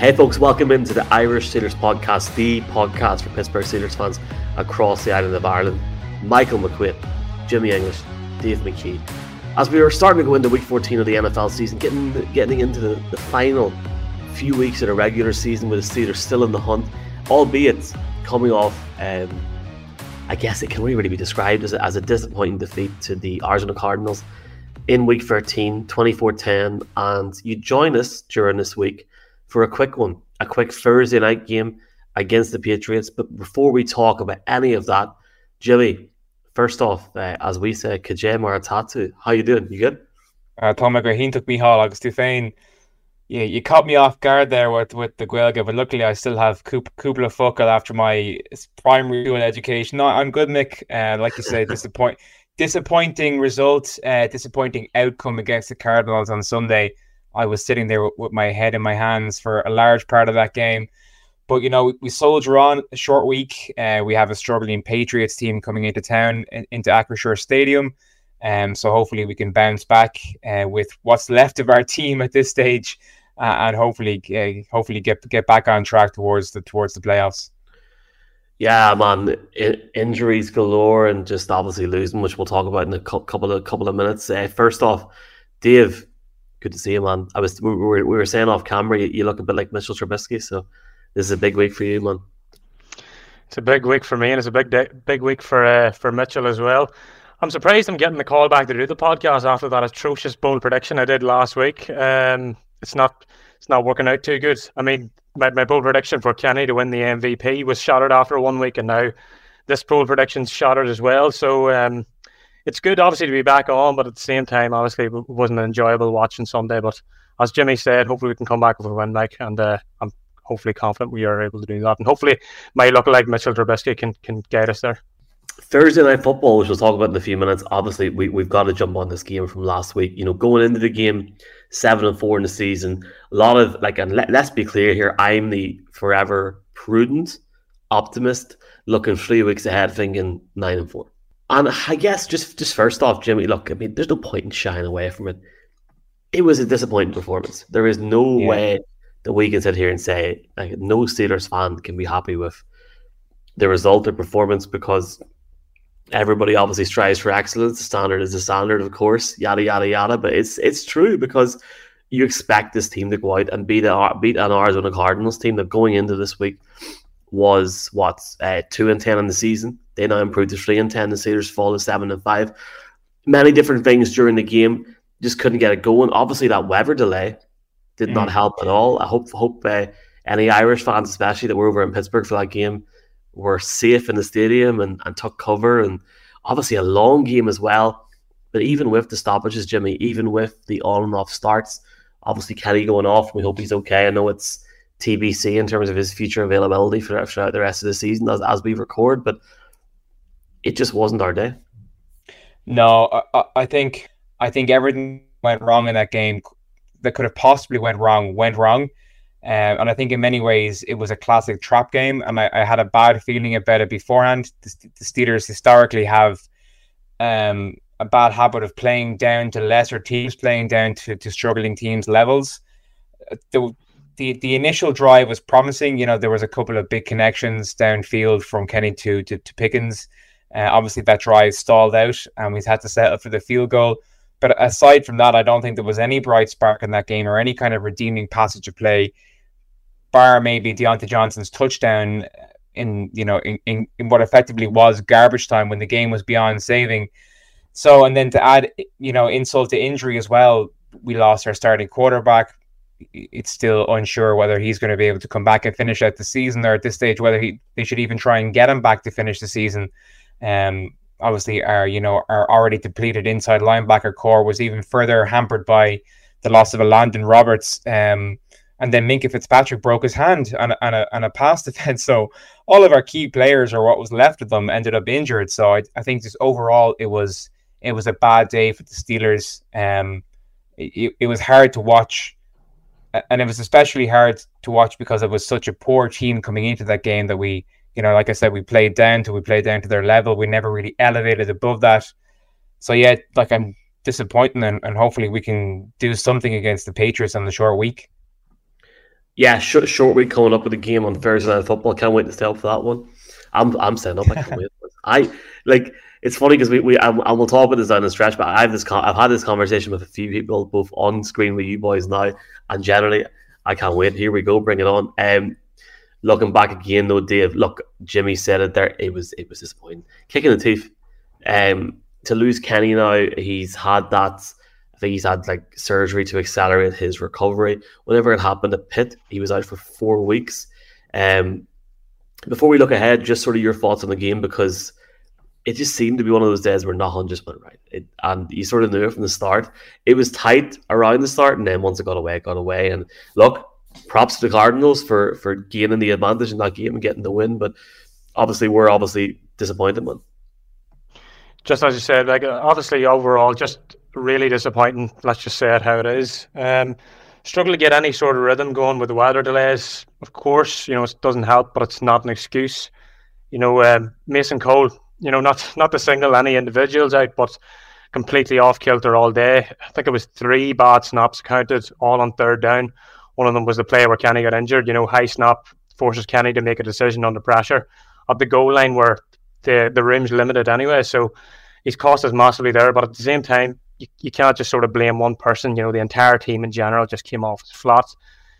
Hey, folks, welcome into the Irish Steelers podcast, the podcast for Pittsburgh Steelers fans across the island of Ireland. Michael McQuaid, Jimmy English, Dave McKee. As we are starting to go into week 14 of the NFL season, getting getting into the, the final few weeks of the regular season with the Steelers still in the hunt, albeit coming off, um, I guess it can really, really be described as a, as a disappointing defeat to the Arizona Cardinals in week 13, 24 10. And you join us during this week for a quick one, a quick Thursday night game against the Patriots. But before we talk about any of that, Jimmy, first off, uh, as we say, Kajem Maratatu, how you doing? You good? Uh, Tom McGrahin took me hall agus tú féin. Yeah, you caught me off guard there with, with the Gaeilge, but luckily I still have cúpla focal after my primary school education. No, I'm good, Mick. Uh, like you say, disappoint, disappointing result, uh, disappointing outcome against the Cardinals on Sunday. I was sitting there with, with, my head in my hands for a large part of that game. But you know, we, we soldier on a short week. Uh, we have a struggling Patriots team coming into town in, into Acrisure Stadium, um, so hopefully we can bounce back uh, with what's left of our team at this stage, uh, and hopefully, uh, hopefully get get back on track towards the towards the playoffs. Yeah, man, injuries galore, and just obviously losing, which we'll talk about in a couple of couple of minutes. Uh, first off, Dave, good to see you, man. I was we were, we were saying off camera, you, you, look a bit like Mitchell Trubisky, so this is a big week for you, man. It's a big week for me, and it's a big day, big week for uh, for Mitchell as well. I'm surprised I'm getting the call back to do the podcast after that atrocious bold prediction I did last week. Um, it's not it's not working out too good. I mean, my, my bold prediction for Kenny to win the MVP was shattered after one week, and now this bold prediction's shattered as well. So um, it's good, obviously, to be back on, but at the same time, obviously, it wasn't enjoyable watching Sunday. But as Jimmy said, hopefully we can come back with a win, Mike, and uh, I'm hopefully confident we are able to do that. And hopefully, my like Mitchell Trubisky can can get us there. Thursday night football, which we'll talk about in a few minutes. Obviously, we, we've got to jump on this game from last week. You know, going into the game, seven and four in the season, a lot of like, and let, let's be clear here, I'm the forever prudent optimist, looking three weeks ahead, thinking nine and four. And I guess just just first off, Jimmy, look, I mean, there's no point in shying away from it. It was a disappointing performance. There is no yeah. way that we can sit here and say like no Steelers fan can be happy with the result or performance because everybody obviously strives for excellence. The standard is the standard, of course, yada yada yada. But it's it's true because you expect this team to go out and beat a, beat an Arizona Cardinals team that going into this week was what uh, two and ten in the season. They now improved to three and ten. The Steelers fall to seven and five. Many different things during the game just couldn't get it going. Obviously, that weather delay did mm. not help at all. I hope hope uh, any Irish fans, especially that were over in Pittsburgh for that game, were safe in the stadium and, and took cover. And obviously, a long game as well. But even with the stoppages, Jimmy, even with the on and off starts, obviously Kenny going off, we hope he's okay. I know it's TBC in terms of his future availability for throughout the rest of the season as, as we record, but it just wasn't our day. No, I, I think I think everything went wrong in that game that could have possibly went wrong went wrong. Um, and I think in many ways it was a classic trap game, and I, I had a bad feeling about it beforehand. The, the Steelers historically have um, a bad habit of playing down to lesser teams, playing down to, to struggling teams' levels. Uh, the, the the initial drive was promising. You know, there was a couple of big connections downfield from Kenny to to, to Pickens. Uh, obviously, that drive stalled out, and we had to settle for the field goal. But aside from that, I don't think there was any bright spark in that game or any kind of redeeming passage of play, bar maybe Diontae Johnson's touchdown in you know in, in, in what effectively was garbage time when the game was beyond saving. So, and then to add, you know, insult to injury as well, we lost our starting quarterback it's still unsure whether he's going to be able to come back and finish out the season, or at this stage whether he they should even try and get him back to finish the season. Um, obviously, our you know our already depleted inside linebacker core was even further hampered by the loss of a Elandon Roberts. Um, and then Minkah Fitzpatrick broke his hand on a, on a, on a pass defense. So all of our key players, or what was left of them, ended up injured. So I, I think just overall, it was it was a bad day for the Steelers. Um, it, it was hard to watch and it was especially hard to watch because it was such a poor team coming into that game that we, you know, like I said, we played down to we played down to their level. We never really elevated above that. So yeah, like I'm disappointed, and, and hopefully we can do something against the Patriots on the short week. Yeah, short, short week coming up with a game on Thursday Night Football. Can't wait to stay up for that one. I'm I'm staying up. I can't wait. I like it's funny because we, we and we'll talk about this down the stretch, but I have this I've had this conversation with a few people both on screen with you boys now, and generally I can't wait. Here we go, bring it on. Um, looking back again though, Dave, look, Jimmy said it there. It was it was disappointing, kicking the teeth. Um, to lose Kenny now, he's had that. I think he's had like surgery to accelerate his recovery. Whenever it happened at Pitt, he was out for four weeks. Um, before we look ahead, just sort of your thoughts on the game because it just seemed to be one of those days where nothing just went right. It, and you sort of knew it from the start. It was tight around the start, and then once it got away, it got away. And look, props to the Cardinals for for gaining the advantage in that game and getting the win. But obviously, we're obviously disappointed, man. Just as you said, like obviously overall, just really disappointing. Let's just say it how it is. Um, struggle to get any sort of rhythm going with the weather delays. Of course, you know it doesn't help, but it's not an excuse. You know, um, Mason Cole you know, not not to single any individuals out, but completely off kilter all day. I think it was three bad snaps counted, all on third down. One of them was the play where Kenny got injured. You know, high snap forces Kenny to make a decision under pressure at the goal line where the the room's limited anyway. So he's cost us massively there. But at the same time, you, you can't just sort of blame one person. You know, the entire team in general just came off flat.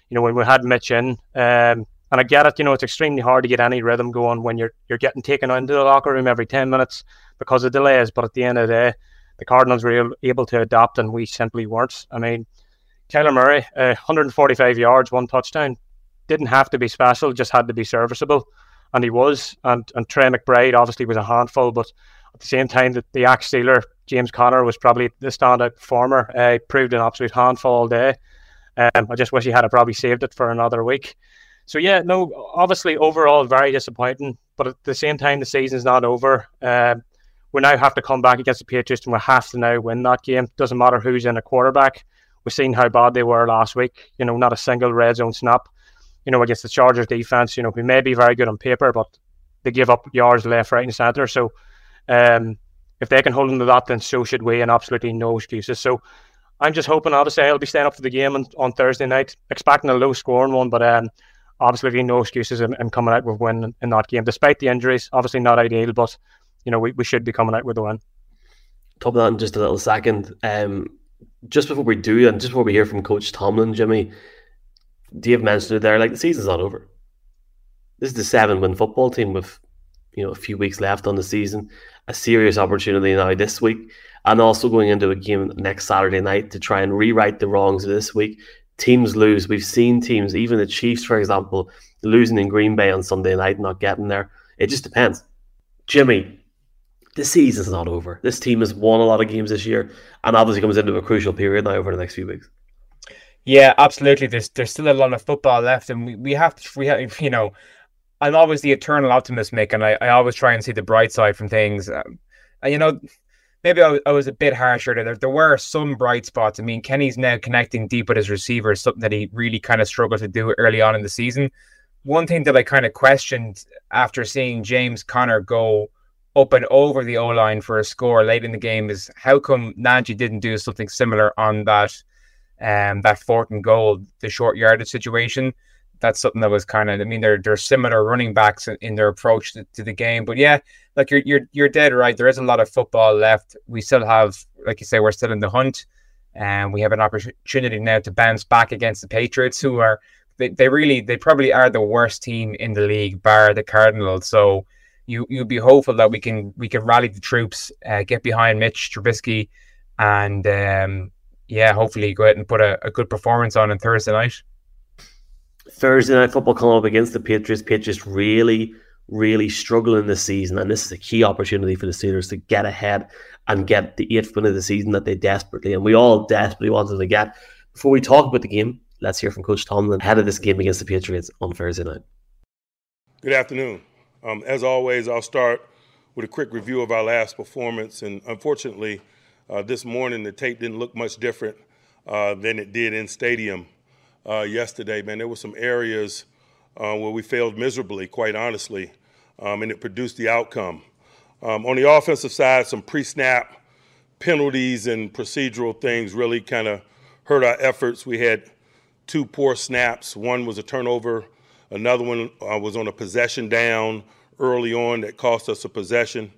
You know, when we had Mitch in, um, and I get it, you know, it's extremely hard to get any rhythm going when you're you're getting taken into the locker room every 10 minutes because of delays. But at the end of the day, the Cardinals were able to adapt and we simply weren't. I mean, Kyler Murray, uh, 145 yards, one touchdown, didn't have to be special, just had to be serviceable. And he was. And, and Trey McBride obviously was a handful, but at the same time, the, the axe stealer, James Conner was probably the standout performer. Uh, proved an absolute handful all day. Um, I just wish he had probably saved it for another week. So yeah, no, obviously overall very disappointing, but at the same time the season's not over. Uh, we now have to come back against the Patriots and we have to now win that game. Doesn't matter who's in a quarterback. We've seen how bad they were last week. You know, not a single red zone snap. You know, against the Chargers defense. You know, we may be very good on paper, but they give up yards left, right, and centre. So, um, if they can hold them to that, then so should we, and absolutely no excuses. So, I'm just hoping. Obviously, I'll be staying up for the game on, on Thursday night, expecting a low scoring one, but um, obviously no excuses in, in coming out with win in that game, despite the injuries. Obviously not ideal, but you know we, we should be coming out with a win. Top of that in just a little second. Um, just before we do, and just before we hear from Coach Tomlin, Jimmy, Dave mentioned it there. Like the season's not over. This is the seven-win football team with you know a few weeks left on the season. A serious opportunity now this week, and also going into a game next Saturday night to try and rewrite the wrongs of this week teams lose. We've seen teams, even the Chiefs, for example, losing in Green Bay on Sunday night, not getting there. It just depends. Jimmy, the season's not over. This team has won a lot of games this year, and obviously comes into a crucial period now over the next few weeks. Yeah, absolutely. There's there's still a lot of football left, and we, we have to we have you know, I'm always the eternal optimist, Mick, and I, I always try and see the bright side from things. Um, and you know, maybe I, was a bit harsher there. There were some bright spots. I mean, Kenny's now connecting deep with his receivers, something that he really kind of struggled to do early on in the season. One thing that I kind of questioned after seeing James Conner go up and over the O line for a score late in the game is how come Najee didn't do something similar on that um that fourth and goal, the short yardage situation that's something that was kind of. I mean, they're they're similar running backs in, in their approach to, to, the game. But yeah, like you're you're you're dead right. There is a lot of football left. We still have, like you say, we're still in the hunt, and we have an opportunity now to bounce back against the Patriots, who are they, they really they probably are the worst team in the league, bar the Cardinals. So you you'd be hopeful that we can we can rally the troops, uh, get behind Mitch Trubisky, and um, yeah, hopefully go ahead and put a, a good performance on on Thursday night. Thursday night football coming up against the Patriots. Patriots really, really struggling this season, and this is a key opportunity for the Steelers to get ahead and get the eighth win of the season that they desperately and we all desperately wanted to get. Before we talk about the game, let's hear from Coach Tomlin ahead of this game against the Patriots on Thursday night. Good afternoon. Um, as always, I'll start with a quick review of our last performance, and unfortunately, uh, this morning the tape didn't look much different uh, than it did in stadium uh, yesterday, man. There were some areas uh, where we failed miserably, quite honestly, um, and it produced the outcome. Um, on the offensive side, some pre-snap penalties and procedural things really kind of hurt our efforts. We had two poor snaps. One was a turnover. Another one uh, was on a possession down early on that cost us a possession.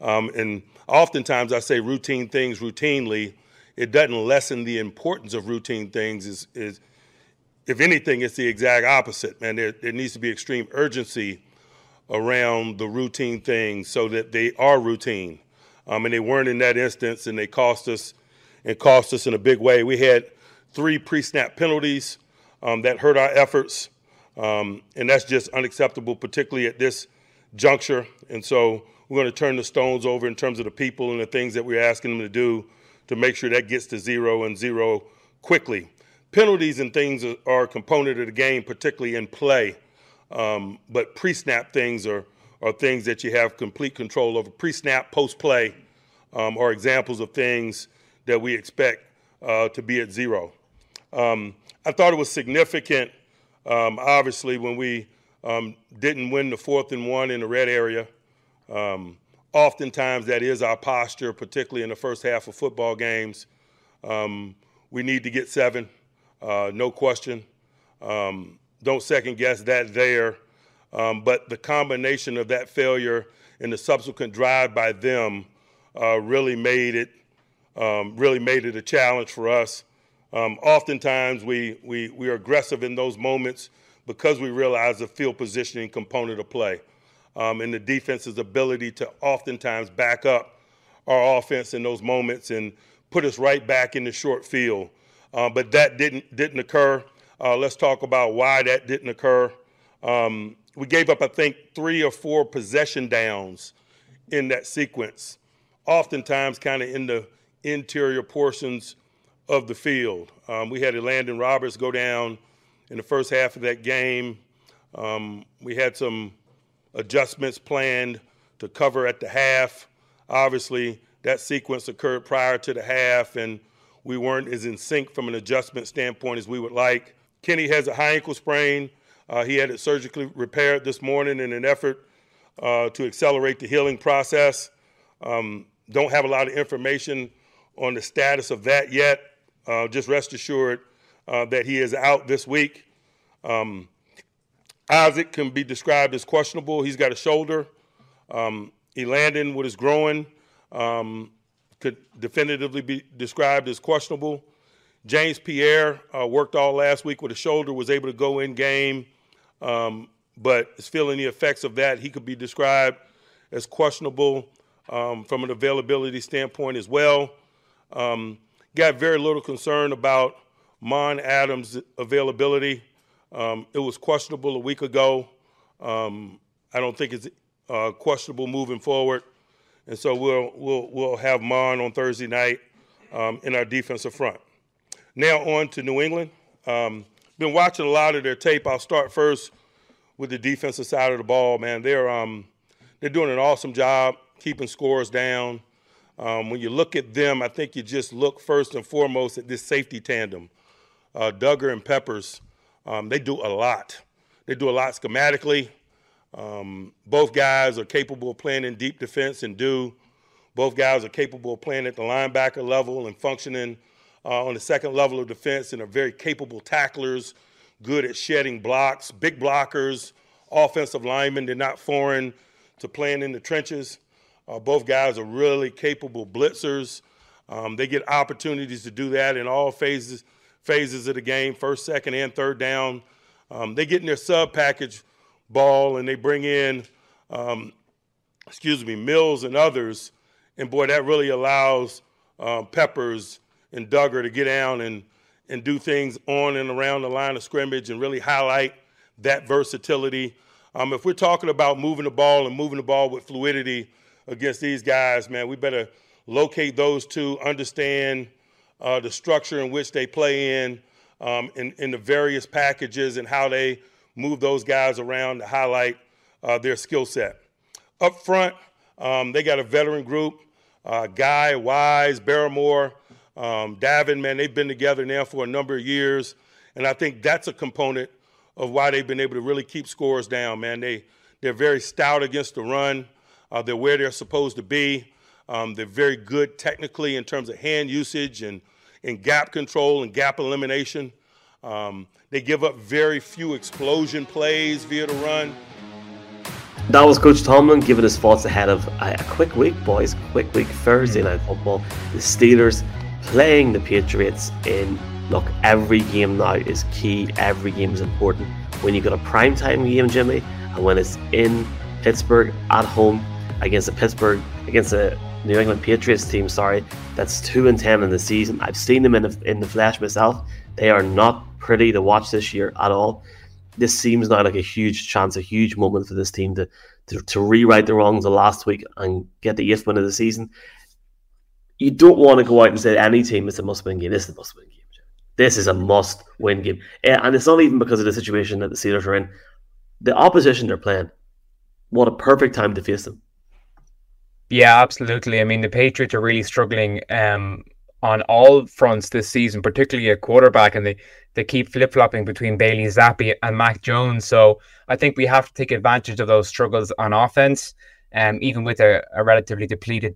Um, and oftentimes I say routine things routinely. It doesn't lessen the importance of routine things. Is if anything, it's the exact opposite, man. There, there needs to be extreme urgency around the routine things so that they are routine. Um, and they weren't in that instance, and they cost us and cost us in a big way. We had three pre-snap penalties um, that hurt our efforts, um, and that's just unacceptable, particularly at this juncture. And so we're going to turn the stones over in terms of the people and the things that we're asking them to do to make sure that gets to zero and zero quickly. Penalties and things are a component of the game, particularly in play. Um, but pre-snap things are are things that you have complete control over. Pre-snap, post-play um, are examples of things that we expect uh, to be at zero. Um, I thought it was significant, um, obviously, when we um, didn't win the fourth and one in the red area. Um, oftentimes, that is our posture, particularly in the first half of football games. We need to get seven, uh, no question. don't second guess that there. Um, but the combination of that failure and the subsequent drive by them uh, really made it um, really made it a challenge for us. Um, oftentimes we, we we are aggressive in those moments because we realize the field positioning component of play um, and the defense's ability to oftentimes back up our offense in those moments and put us right back in the short field. Uh, but that didn't didn't occur. Uh, let's talk about why that didn't occur. Um, we gave up, I think, three or four possession downs in that sequence, oftentimes kind of in the interior portions of the field. Um, we had Elandon Roberts go down in the first half of that game. Um, we had some adjustments planned to cover at the half. Obviously, that sequence occurred prior to the half, and we weren't as in sync from an adjustment standpoint as we would like. Kenny has a high ankle sprain. Uh, he had it surgically repaired this morning in an effort uh, to accelerate the healing process. Um, don't have a lot of information on the status of that yet. Uh, just rest assured uh, that he is out this week. Um, Isaac can be described as questionable. He's got a shoulder. Um, Elandon, with his growing, um, could definitively be described as questionable. James Pierre uh, worked all last week with a shoulder, was able to go in game um, but is feeling the effects of that. He could be described as questionable um, from an availability standpoint as well. Um, got very little concern about Mon Adams' availability. Um, it was questionable a week ago. Um, I don't think it's uh, questionable moving forward. And so we'll, we'll, we'll have Mon on Thursday night um, in our defensive front. Now on to New England. Um, been watching a lot of their tape. I'll start first with the defensive side of the ball. Man, they're um, they're doing an awesome job keeping scores down. Um, when you look at them, I think you just look first and foremost at this safety tandem, uh, Dugger and Peppers. Um, they do a lot. They do a lot schematically. Um, both guys are capable of playing in deep defense and do. Both guys are capable of playing at the linebacker level and functioning uh, on the second level of defense and are very capable tacklers, good at shedding blocks, big blockers, offensive linemen. They're not foreign to playing in the trenches. Uh, both guys are really capable blitzers. Um, they get opportunities to do that in all phases phases of the game, first, second, and third down. Um, they get in their sub package ball and they bring in, um, excuse me, Mills and others. And boy, that really allows um, Peppers and Dugger to get down and, and do things on and around the line of scrimmage and really highlight that versatility. Um, if we're talking about moving the ball and moving the ball with fluidity against these guys, man, we better locate those two, understand uh, the structure in which they play in, um, in, in the various packages and how they move those guys around to highlight uh, their skill set. Up front, um, they got a veteran group, uh, Guy, Wise, Barmore, um, Davon, man, they've been together now for a number of years, and I think that's a component of why they've been able to really keep scores down, man. They they're very stout against the run. Uh, they're where they're supposed to be. Um, they're very good technically in terms of hand usage and, and gap control and gap elimination. Um, they give up very few explosion plays via the run. That was Coach Tomlin giving his thoughts ahead of a, quick week, boys. Quick week Thursday night football. The Steelers playing the Patriots in. Look, every game now is key. Every game is important. When you got a prime time game, Jimmy, and when it's in Pittsburgh at home against the Pittsburgh against the New England Patriots team, sorry, that's two and ten in the season. I've seen them in the, in the flesh myself. They are not pretty to watch this year at all. This seems now like a huge chance, a huge moment for this team to to, to rewrite the wrongs of last week and get the eighth win of the season. You don't want to go out and say any team is a must-win game. This is a must-win game. This is a must-win game, and it's not even because of the situation that the Steelers are in. The opposition they're playing, what a perfect time to face them. Yeah, absolutely. I mean, the Patriots are really struggling um, on all fronts this season, particularly at quarterback, and they, they keep flip flopping between Bailey Zappe and Mac Jones. So I think we have to take advantage of those struggles on offense, um, even with a, a relatively depleted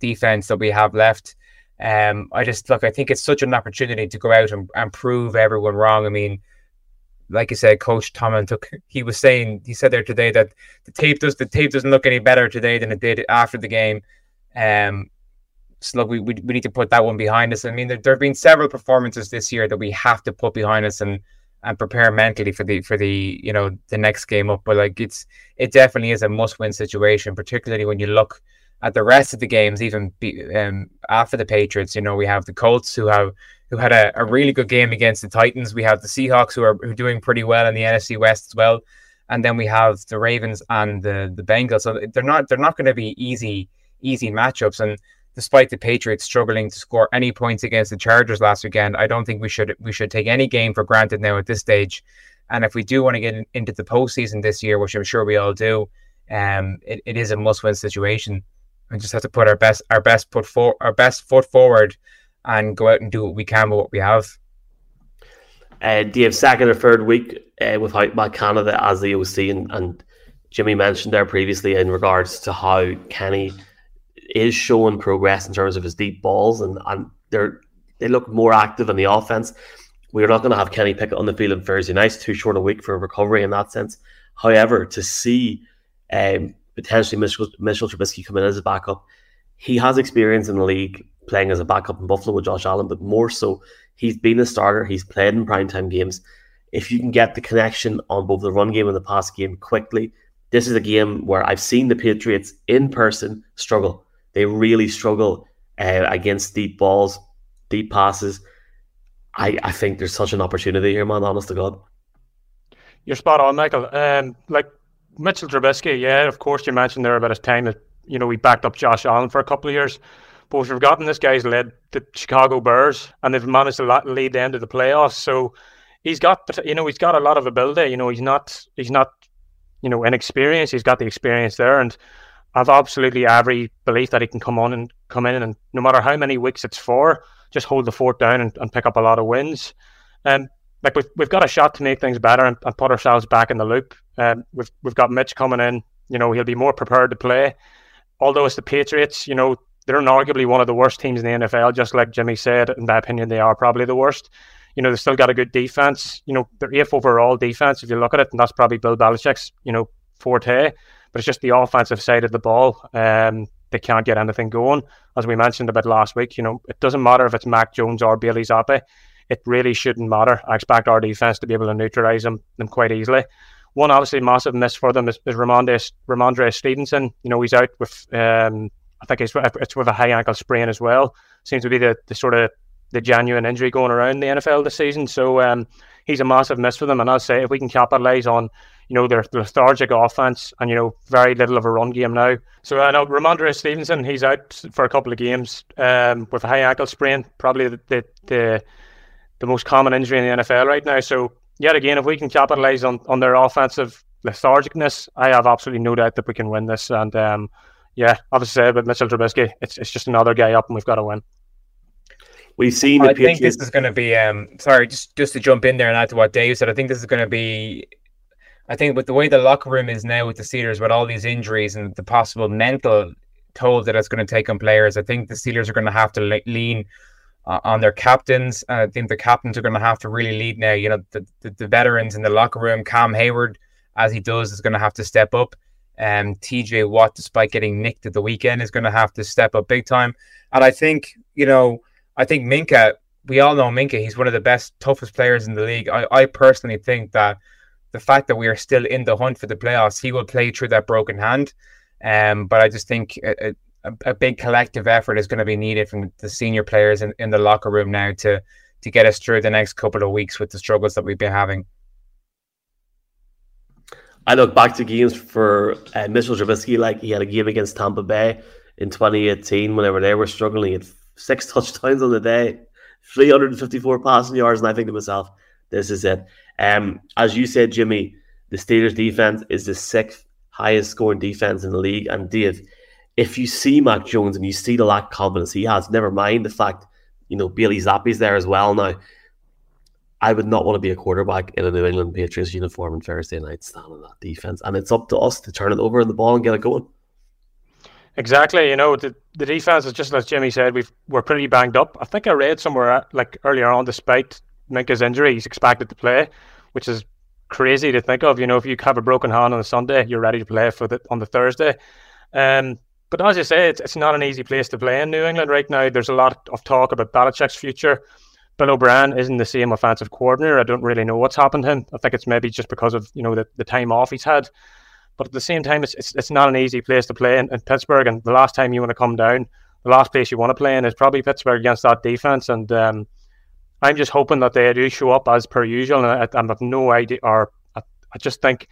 defense that we have left. Um, I just look, I think it's such an opportunity to go out and, and prove everyone wrong. I mean, like you said, Coach Tomlin took. He was saying he said there today that the tape does the tape doesn't look any better today than it did after the game. Um, so we, we, we need to put that one behind us. I mean, there, there have been several performances this year that we have to put behind us and and prepare mentally for the for the you know the next game up. But like it's it definitely is a must win situation, particularly when you look at the rest of the games, even be, um, after the Patriots. You know, we have the Colts who have who had a, a really good game against the Titans. We have the Seahawks who are, who are doing pretty well in the NFC West as well, and then we have the Ravens and the the Bengals. So they're not they're not going to be easy easy matchups. And despite the Patriots struggling to score any points against the Chargers last weekend, I don't think we should we should take any game for granted now at this stage. And if we do want to get in, into the postseason this year, which I'm sure we all do, um, it, it is a must-win situation. We just have to put our best our best put for our best foot forward and go out and do what we can with what we have. Uh, you have second or third week uh, without Matt Canada as the OC and, and Jimmy mentioned there previously in regards to how Kenny is showing progress in terms of his deep balls and, and they're they look more active in the offense. We're not going to have Kenny Pickett on the field on Thursday night. Too short a week for a recovery in that sense. However, to see um, potentially Mitchell, Mitchell Trubisky come in as a backup, he has experience in the league playing as a backup in Buffalo with Josh Allen, but more so, he's been a starter. He's played in primetime games. If you can get the connection on both the run game and the pass game quickly, this is a game where I've seen the Patriots in person struggle. They really struggle uh, against deep balls, deep passes. I, I think there's such an opportunity here, man. Honest to God. You're spot on, Michael. Um, like Mitchell Trubisky, yeah, of course you mentioned there about his time that you know we backed up Josh Allen for a couple of years. But we've forgotten this guy's led the Chicago Bears, and they've managed to lead them to the playoffs. So he's got, you know, he's got a lot of ability. You know, he's not, he's not, you know, inexperienced. He's got the experience there, and I've absolutely every belief that he can come on and come in, and no matter how many weeks it's for, just hold the fort down and, and pick up a lot of wins. Um, like we've, we've got a shot to make things better and, and put ourselves back in the loop. Um, we've we've got Mitch coming in. You know, he'll be more prepared to play. Although it's the Patriots, you know, they're arguably one of the worst teams in the NFL, just like Jimmy said. In my opinion, they are probably the worst. You know, they've still got a good defense. You know, they're eighth overall defense if you look at it, and that's probably Bill Belichick's, you know, forte. It's just the offensive side of the ball. Um, they can't get anything going. As we mentioned a bit last week, you know, it doesn't matter if it's Mac Jones or Bailey Zappe. It really shouldn't matter. I expect our defense to be able to neutralize them, them quite easily. One obviously massive miss for them is, is Rhamondre, Rhamondre Stevenson. You know, he's out with um, I think it's it's with a high ankle sprain as well. Seems to be the, the sort of the genuine injury going around the NFL this season. So um, he's a massive miss for them. And I'll say if we can capitalize on you know their lethargic offense and you know very little of a run game now. So I know Rhamondre Stevenson he's out for a couple of games um, with a high ankle sprain, probably the, the the the most common injury in the NFL right now. So yet again, if we can capitalize on on their offensive lethargicness, I have absolutely no doubt that we can win this. And um, yeah, obviously say about Mitchell Trubisky, it's it's just another guy up, and we've got to win. We've seen. I think this is going to be. Um, sorry, just just to jump in there and add to what Dave said. I think this is going to be. I think with the way the locker room is now with the Steelers, with all these injuries and the possible mental toll that it's going to take on players, I think the Steelers are going to have to le- lean uh, on their captains. I think the captains are going to have to really lead now. You know, the, the, the veterans in the locker room, Cam Heyward, as he does, is going to have to step up. Um, TJ Watt, despite getting nicked at the weekend, is going to have to step up big time. And I think, you know, I think Minkah, we all know Minkah, he's one of the best, toughest players in the league. I, I personally think that the fact that we are still in the hunt for the playoffs, he will play through that broken hand. Um, but I just think a, a, a big collective effort is going to be needed from the senior players in, in the locker room now to to get us through the next couple of weeks with the struggles that we've been having. I look back to games for uh, Mitchell Trubisky, like he had a game against Tampa Bay in 2018 whenever they were struggling. He had six touchdowns on the day, 354 passing yards, and I think to myself, this is it. Um, as you said, Jimmy, the Steelers defense is the sixth highest scoring defense in the league. And Dave, if you see Mac Jones and you see the lack of confidence he has, never mind the fact, you know, Bailey Zappe's there as well now. I would not want to be a quarterback in a New England Patriots uniform on Thursday night standing that defense. And it's up to us to turn it over in the ball and get it going. Exactly. You know, the, the defense is just as Jimmy said, we've we're pretty banged up. I think I read somewhere like earlier on, despite Minkah's injury, he's expected to play, which is crazy to think of. You know, if you have a broken hand on a Sunday, you're ready to play for the on the Thursday. Um, but as you say, it's, it's not an easy place to play in New England right now. There's a lot of talk about Belichick's future. Bill O'Brien isn't the same offensive coordinator. I don't really know what's happened to him. I think it's maybe just because of you know the, the time off he's had. But at the same time, it's, it's, it's not an easy place to play in, in Pittsburgh. And the last time you want to come down, the last place you want to play in is probably Pittsburgh against that defense. And um, I'm just hoping that they do show up as per usual. And I, I have no idea, or I, I just think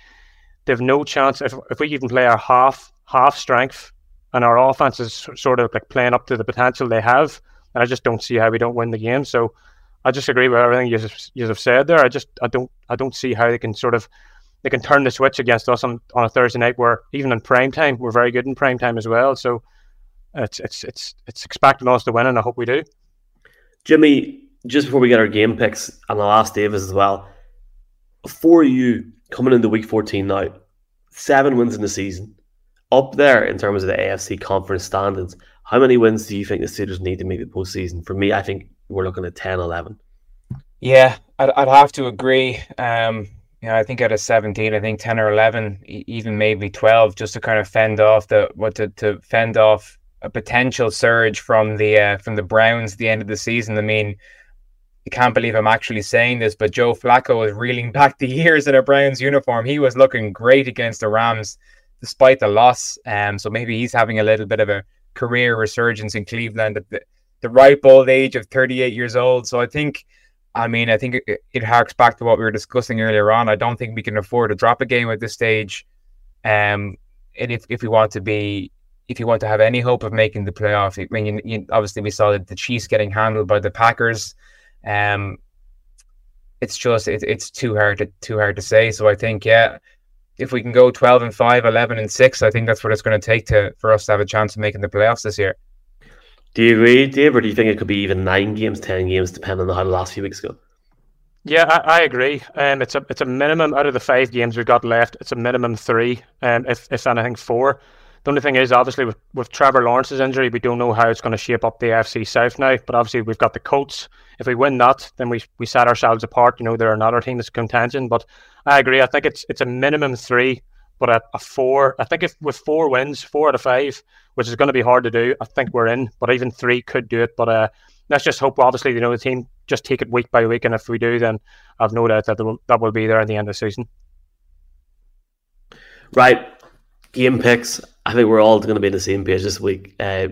they've no chance if if we even play our half half strength and our offense is sort of like playing up to the potential they have. And I just don't see how we don't win the game. So I just agree with everything you you have said there. I just I don't I don't see how they can sort of they can turn the switch against us on, on a Thursday night where even in prime time we're very good in prime time as well. So it's it's it's it's expecting us to win, and I hope we do. Jimmy, just before we get our game picks and the last Davis as well, for you coming into week 14 now, seven wins in the season, up there in terms of the AFC conference standings. How many wins do you think the Steelers need to make the postseason? For me, I think we're looking at 10, 11. Yeah, I'd, I'd have to agree. Um, you know, I think at a 17, I think 10 or 11, even maybe 12, just to kind of fend off the what to, to fend off a potential surge from the uh, from the Browns at the end of the season. I mean, you can't believe I'm actually saying this, but Joe Flacco was reeling back the years in a Browns uniform. He was looking great against the Rams despite the loss. Um, so maybe he's having a little bit of a career resurgence in Cleveland at the, the ripe old age of 38 years old. So I think, I mean, I think it, it harks back to what we were discussing earlier on. I don't think we can afford to drop a game at this stage. Um, and if, if we want to be, if you want to have any hope of making the playoff, I mean, you, you, obviously we saw the Chiefs getting handled by the Packers. Um, it's just it, it's too hard to too hard to say. So I think yeah, if we can go 12 and 5, 11 and 6, I think that's what it's going to take to for us to have a chance of making the playoffs this year. Do you agree, Dave, or do you think it could be even nine games, ten games, depending on how the last few weeks go? Yeah, I, I agree. Um, it's a it's a minimum out of the five games we've got left. It's a minimum three, um, if if anything four. The only thing is, obviously, with, with Trevor Lawrence's injury, we don't know how it's going to shape up the AFC South now. But obviously, we've got the Colts. If we win that, then we we set ourselves apart. You know, they're another team that's contention. But I agree. I think it's it's a minimum three, but a, a four. I think if with four wins, four out of five, which is going to be hard to do, I think we're in. But even three could do it. But uh, let's just hope. Obviously, you know, the team just take it week by week, and if we do, then I've no doubt that will, that will be there at the end of the season. Right, game picks. I think we're all going to be on the same page this week. Uh,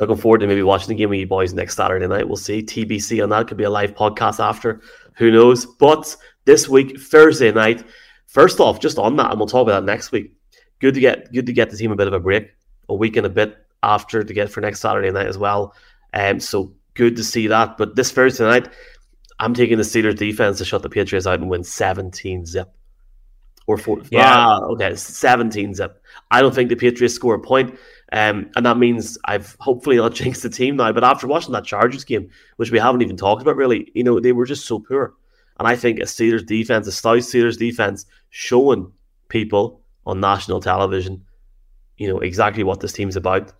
looking forward to maybe watching the game with you boys next Saturday night. We'll see. TBC on that could be a live podcast after. Who knows? But this week, Thursday night. First off, just on that, and we'll talk about that next week. Good to get good to get the team a bit of a break, a week and a bit after to get for next Saturday night as well. Um, so good to see that. But this Thursday night, I'm taking the Steelers defense to shut the Patriots out and win 17 zip or four. Yeah. Ah, okay, 17 zip. I don't think the Patriots score a point. Um, and that means I've hopefully not jinxed the team now. But after watching that Chargers game, which we haven't even talked about really, you know, they were just so poor. And I think a Steelers defense, a stout Steelers defense, showing people on national television, you know, exactly what this team's about,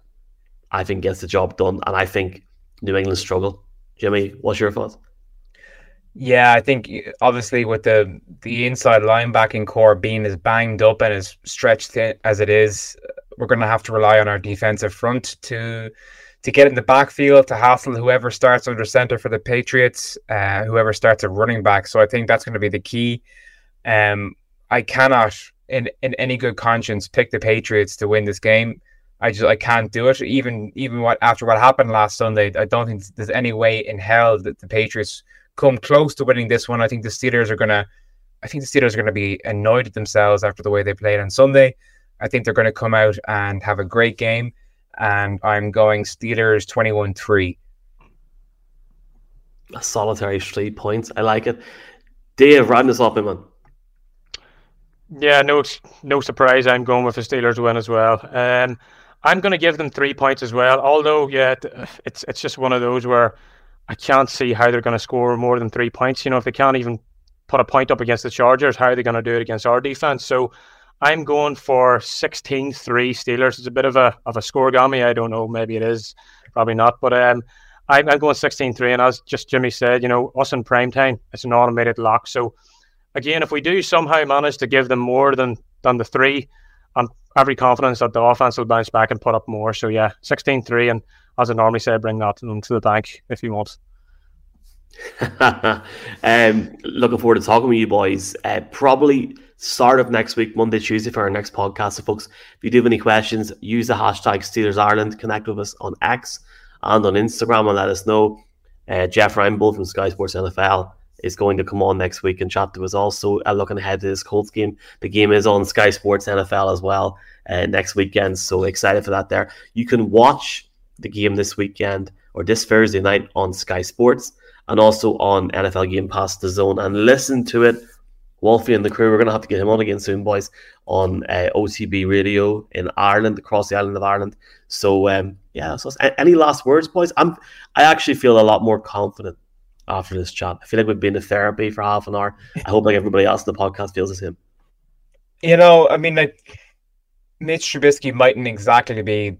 I think gets the job done. And I think New England struggle Jimmy, what's your thoughts? Yeah, I think obviously with the the inside linebacking core being as banged up and as stretched as it is, we're going to have to rely on our defensive front to to get in the backfield to hassle whoever starts under center for the Patriots, uh, whoever starts at running back. So I think that's going to be the key. Um, I cannot, in in any good conscience, pick the Patriots to win this game. I just I can't do it. Even even what after what happened last Sunday, I don't think there's any way in hell that the Patriots come close to winning this one. I think the Steelers are gonna. I think the Steelers are to be annoyed at themselves after the way they played on Sunday. I think they're going to come out and have a great game and I'm going Steelers 21 3. A solitary three points. I like it. Dave, round us up, man. Yeah, no, no surprise. I'm going with the Steelers win as well. Um, I'm going to give them three points as well. Although, yeah, it's it's just one of those where I can't see how they're going to score more than three points. You know, if they can't even put a point up against the Chargers, how are they going to do it against our defense? So I'm going for 16-3 Steelers. It's a bit of a of a scorigami. I don't know. Maybe it is. Probably not. But um, I'm, I'm going 16-3. And as just Jimmy said, you know, us in prime time, it's an automated lock. So again, if we do somehow manage to give them more than than the three, I'm every confidence that the offense will bounce back and put up more. So yeah, 16-3. And as I normally say, bring that into the bank if you want. um, looking forward to talking with you boys. Uh, probably start of next week, Monday, Tuesday, for our next podcast. So, folks, if you do have any questions, use the hashtag Steelers Ireland. Connect with us on X and on Instagram and let us know. Uh, Jeff Reinebold from Sky Sports NFL is going to come on next week and chat to us. Also, uh, looking ahead to this Colts game. The game is on Sky Sports NFL as well uh, next weekend. So excited for that. There, you can watch the game this weekend or this Thursday night on Sky Sports and also on NFL Game Pass The Zone and listen to it Wolfie and the crew. We're going to have to get him on again soon, boys, on uh, OTB radio in Ireland, across the island of Ireland. So, um, yeah, so any last words, boys? I'm, I actually feel a lot more confident after this chat. I feel like we've been in therapy for half an hour. I hope like everybody else in the podcast feels the same. You know, I mean, like Mitch Trubisky mightn't exactly be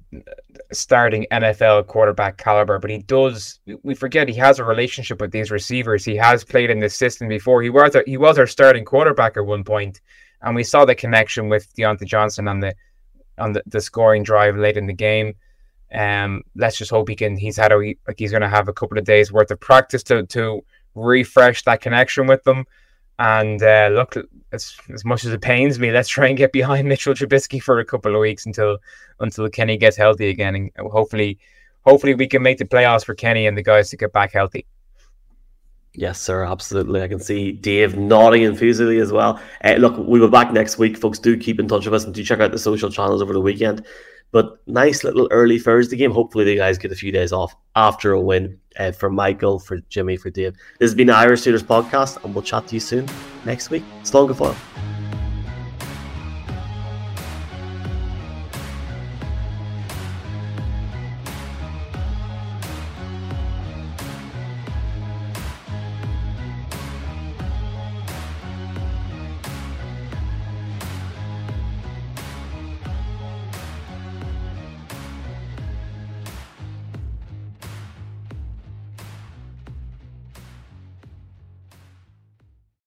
starting NFL quarterback caliber, but he does. We forget he has a relationship with these receivers. He has played in this system before. He was a, he was our starting quarterback at one point, and we saw the connection with Diontae Johnson on the on the, the scoring drive late in the game. Um, let's just hope he can. He's had a like he's going to have a couple of days worth of practice to to refresh that connection with them. And uh, look, as, as much as it pains me, let's try and get behind Mitchell Trubisky for a couple of weeks until until Kenny gets healthy again, and hopefully, hopefully we can make the playoffs for Kenny and the guys to get back healthy. Yes, sir, absolutely. I can see Dave nodding enthusiastically as well. Uh, look, we'll be back next week, folks. Do keep in touch with us and do check out the social channels over the weekend. But nice little early Thursday game. Hopefully, the guys get a few days off after a win uh, for Michael, for Jimmy, for Dave. This has been the Irish Steelers podcast, and we'll chat to you soon next week. It's Slán go